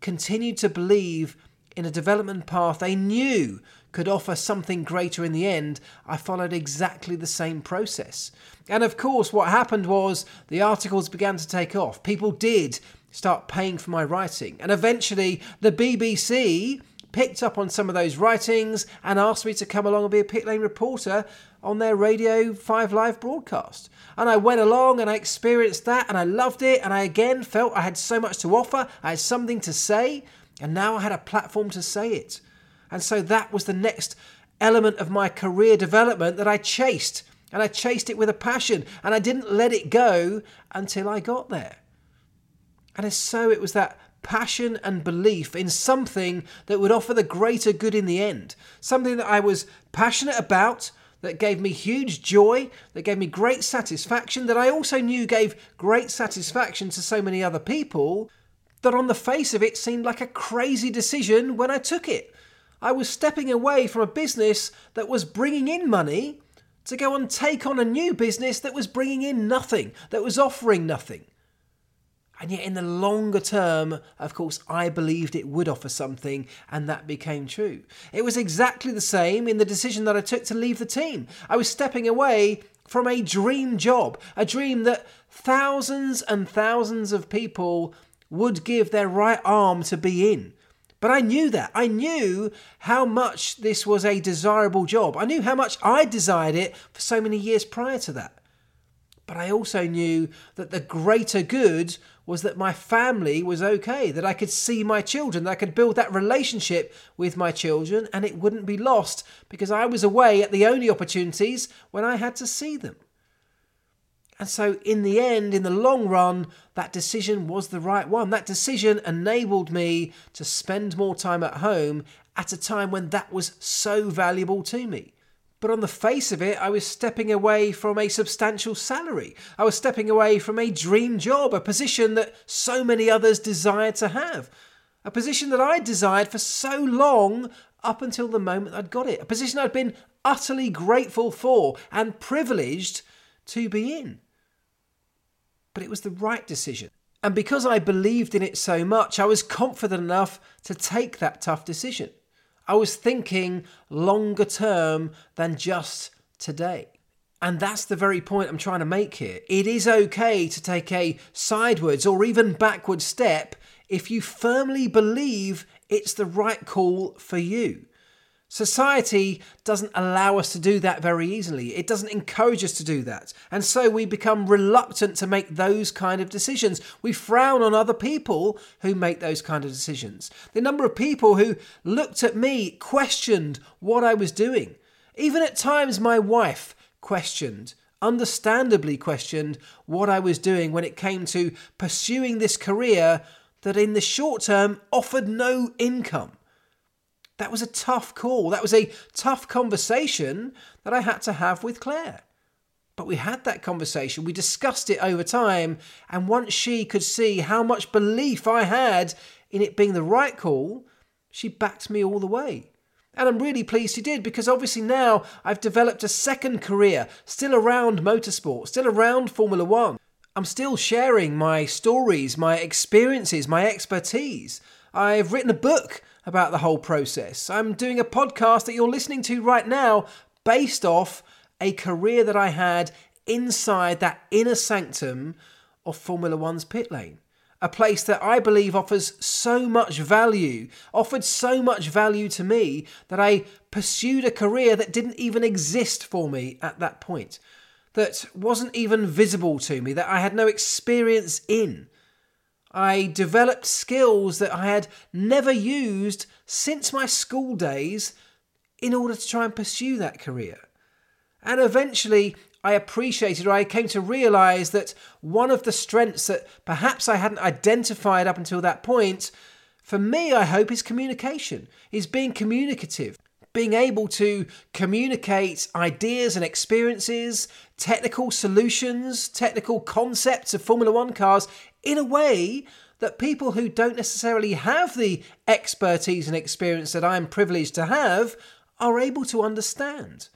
Speaker 1: continued to believe in a development path they knew could offer something greater in the end, I followed exactly the same process. And of course, what happened was the articles began to take off. People did start paying for my writing. And eventually, the BBC picked up on some of those writings and asked me to come along and be a pit lane reporter on their Radio 5 Live broadcast. And I went along and I experienced that and I loved it. And I again felt I had so much to offer. I had something to say. And now I had a platform to say it. And so that was the next element of my career development that I chased. And I chased it with a passion. And I didn't let it go until I got there. And so it was that passion and belief in something that would offer the greater good in the end. Something that I was passionate about, that gave me huge joy, that gave me great satisfaction, that I also knew gave great satisfaction to so many other people, that on the face of it seemed like a crazy decision when I took it. I was stepping away from a business that was bringing in money, to go and take on a new business that was bringing in nothing, that was offering nothing. And yet, in the longer term, of course, I believed it would offer something, and that became true. It was exactly the same in the decision that I took to leave the team. I was stepping away from a dream job, a dream that thousands and thousands of people would give their right arm to be in. But I knew that. I knew how much this was a desirable job. I knew how much I desired it for so many years prior to that. But I also knew that the greater good was that my family was okay, that I could see my children, that I could build that relationship with my children, and it wouldn't be lost because I was away at the only opportunities when I had to see them. And so, in the end, in the long run, that decision was the right one. That decision enabled me to spend more time at home at a time when that was so valuable to me. But on the face of it, I was stepping away from a substantial salary. I was stepping away from a dream job, a position that so many others desired to have. A position that I desired for so long up until the moment I'd got it. A position I'd been utterly grateful for and privileged to be in. But it was the right decision. And because I believed in it so much, I was confident enough to take that tough decision. I was thinking longer term than just today. And that's the very point I'm trying to make here. It is okay to take a sidewards or even backward step if you firmly believe it's the right call for you. Society doesn't allow us to do that very easily. It doesn't encourage us to do that. And so we become reluctant to make those kind of decisions. We frown on other people who make those kind of decisions. The number of people who looked at me, questioned what I was doing. Even at times, my wife questioned, understandably questioned, what I was doing when it came to pursuing this career that in the short term offered no income. That was a tough call. That was a tough conversation that I had to have with Claire. But we had that conversation, we discussed it over time, and once she could see how much belief I had in it being the right call, she backed me all the way. And I'm really pleased she did because obviously now I've developed a second career, still around motorsport, still around Formula One. I'm still sharing my stories, my experiences, my expertise. I've written a book about the whole process. I'm doing a podcast that you're listening to right now based off a career that I had inside that inner sanctum of Formula One's pit lane. A place that I believe offers so much value, offered so much value to me that I pursued a career that didn't even exist for me at that point, that wasn't even visible to me, that I had no experience in. I developed skills that I had never used since my school days in order to try and pursue that career. And eventually, I appreciated or I came to realize that one of the strengths that perhaps I hadn't identified up until that point, for me, I hope, is communication, is being communicative, being able to communicate ideas and experiences, technical solutions, technical concepts of Formula One cars in a way that people who don't necessarily have the expertise and experience that I'm privileged to have are able to understand.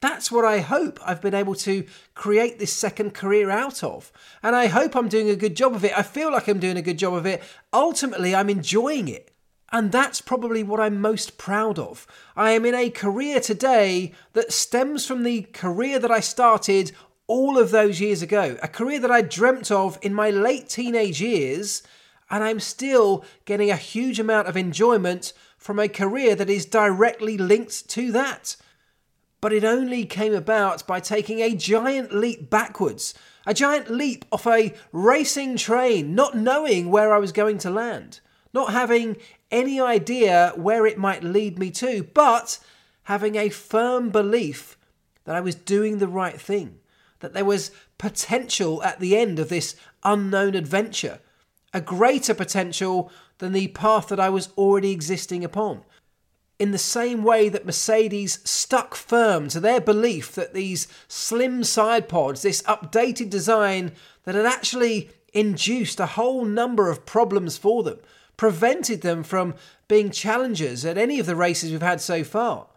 Speaker 1: That's what I hope I've been able to create this second career out of. And I hope I'm doing a good job of it. I feel like I'm doing a good job of it. Ultimately, I'm enjoying it. And that's probably what I'm most proud of. I am in a career today that stems from the career that I started all of those years ago, a career that I dreamt of in my late teenage years, and I'm still getting a huge amount of enjoyment from a career that is directly linked to that. But it only came about by taking a giant leap backwards, a giant leap off a racing train, not knowing where I was going to land, not having any idea where it might lead me to, but having a firm belief that I was doing the right thing that there was potential at the end of this unknown adventure, a greater potential than the path that I was already existing upon. In the same way that Mercedes stuck firm to their belief that these slim side pods, this updated design that had actually induced a whole number of problems for them, prevented them from being challengers at any of the races we've had so far.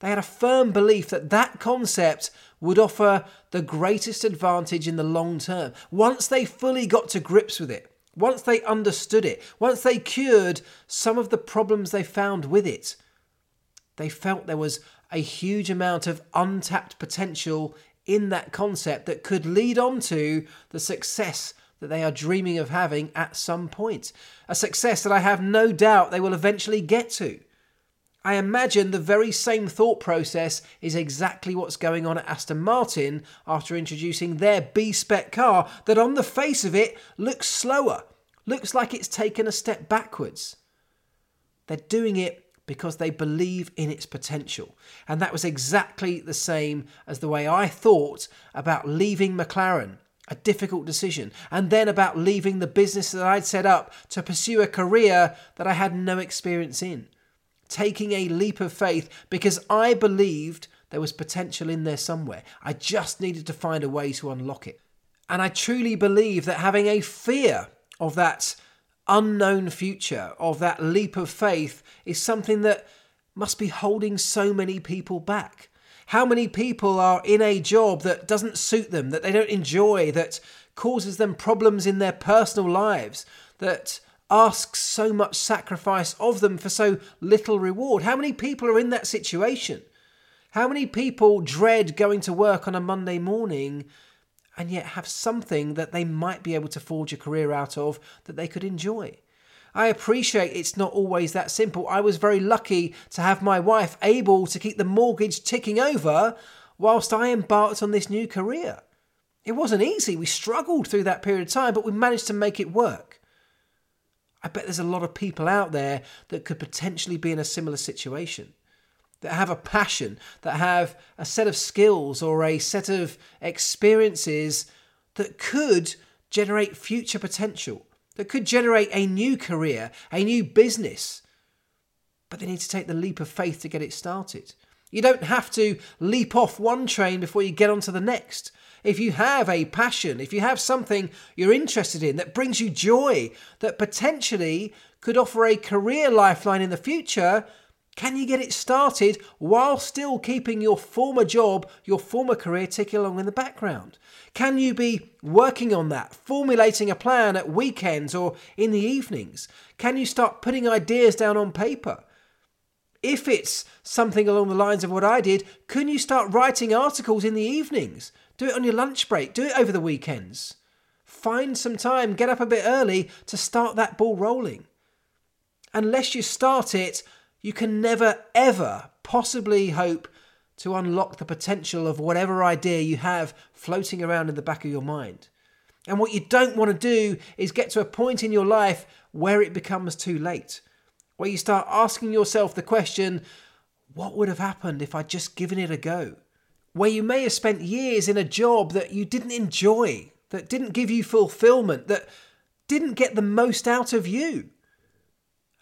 Speaker 1: They had a firm belief that that concept would offer the greatest advantage in the long term. Once they fully got to grips with it, once they understood it, once they cured some of the problems they found with it, they felt there was a huge amount of untapped potential in that concept that could lead on to the success that they are dreaming of having at some point. A success that I have no doubt they will eventually get to. I imagine the very same thought process is exactly what's going on at Aston Martin after introducing their B spec car that, on the face of it, looks slower, looks like it's taken a step backwards. They're doing it because they believe in its potential. And that was exactly the same as the way I thought about leaving McLaren, a difficult decision, and then about leaving the business that I'd set up to pursue a career that I had no experience in taking a leap of faith because I believed there was potential in there somewhere. I just needed to find a way to unlock it. And I truly believe that having a fear of that unknown future, of that leap of faith, is something that must be holding so many people back. How many people are in a job that doesn't suit them, that they don't enjoy, that causes them problems in their personal lives, that asks so much sacrifice of them for so little reward. How many people are in that situation? How many people dread going to work on a Monday morning and yet have something that they might be able to forge a career out of that they could enjoy? I appreciate it's not always that simple. I was very lucky to have my wife able to keep the mortgage ticking over whilst I embarked on this new career. It wasn't easy. We struggled through that period of time, but we managed to make it work. I bet there's a lot of people out there that could potentially be in a similar situation, that have a passion, that have a set of skills or a set of experiences that could generate future potential, that could generate a new career, a new business. But they need to take the leap of faith to get it started. You don't have to leap off one train before you get onto the next if you have a passion, if you have something you're interested in that brings you joy, that potentially could offer a career lifeline in the future, can you get it started while still keeping your former job, your former career ticking along in the background? Can you be working on that, formulating a plan at weekends or in the evenings? Can you start putting ideas down on paper? If it's something along the lines of what I did, can you start writing articles in the evenings? Do it on your lunch break. Do it over the weekends. Find some time, get up a bit early to start that ball rolling. Unless you start it, you can never, ever possibly hope to unlock the potential of whatever idea you have floating around in the back of your mind. And what you don't want to do is get to a point in your life where it becomes too late, where you start asking yourself the question, what would have happened if I'd just given it a go? where you may have spent years in a job that you didn't enjoy, that didn't give you fulfillment, that didn't get the most out of you.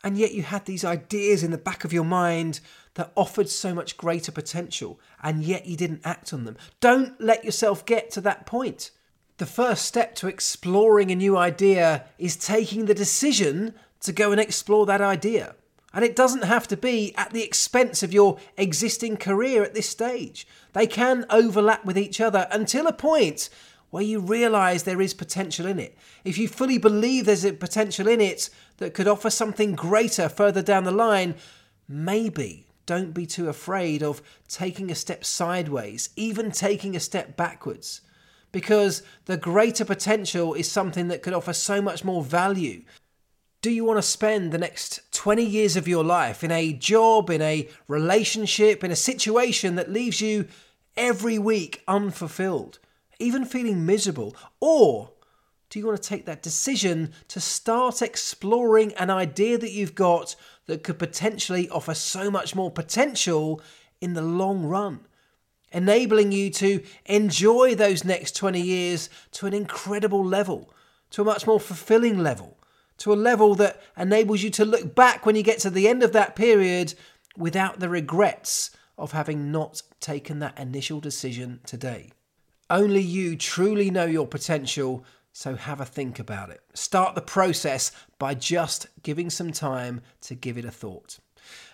Speaker 1: And yet you had these ideas in the back of your mind that offered so much greater potential, and yet you didn't act on them. Don't let yourself get to that point. The first step to exploring a new idea is taking the decision to go and explore that idea. And it doesn't have to be at the expense of your existing career at this stage. They can overlap with each other until a point where you realize there is potential in it. If you fully believe there's a potential in it that could offer something greater further down the line, maybe don't be too afraid of taking a step sideways, even taking a step backwards. Because the greater potential is something that could offer so much more value do you want to spend the next 20 years of your life in a job, in a relationship, in a situation that leaves you every week unfulfilled, even feeling miserable? Or do you want to take that decision to start exploring an idea that you've got that could potentially offer so much more potential in the long run? Enabling you to enjoy those next 20 years to an incredible level, to a much more fulfilling level to a level that enables you to look back when you get to the end of that period without the regrets of having not taken that initial decision today. Only you truly know your potential, so have a think about it. Start the process by just giving some time to give it a thought.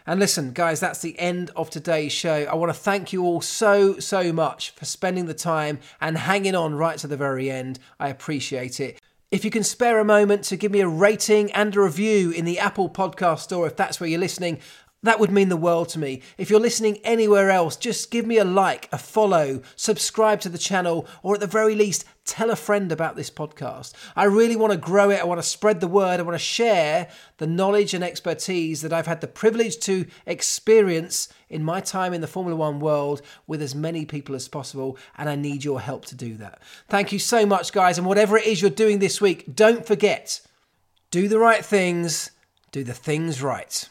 Speaker 1: And listen, guys, that's the end of today's show. I want to thank you all so, so much for spending the time and hanging on right to the very end. I appreciate it. If you can spare a moment to give me a rating and a review in the Apple Podcast Store, if that's where you're listening, that would mean the world to me. If you're listening anywhere else, just give me a like, a follow, subscribe to the channel, or at the very least, tell a friend about this podcast. I really want to grow it. I want to spread the word. I want to share the knowledge and expertise that I've had the privilege to experience in my time in the Formula One world with as many people as possible. And I need your help to do that. Thank you so much, guys. And whatever it is you're doing this week, don't forget do the right things, do the things right.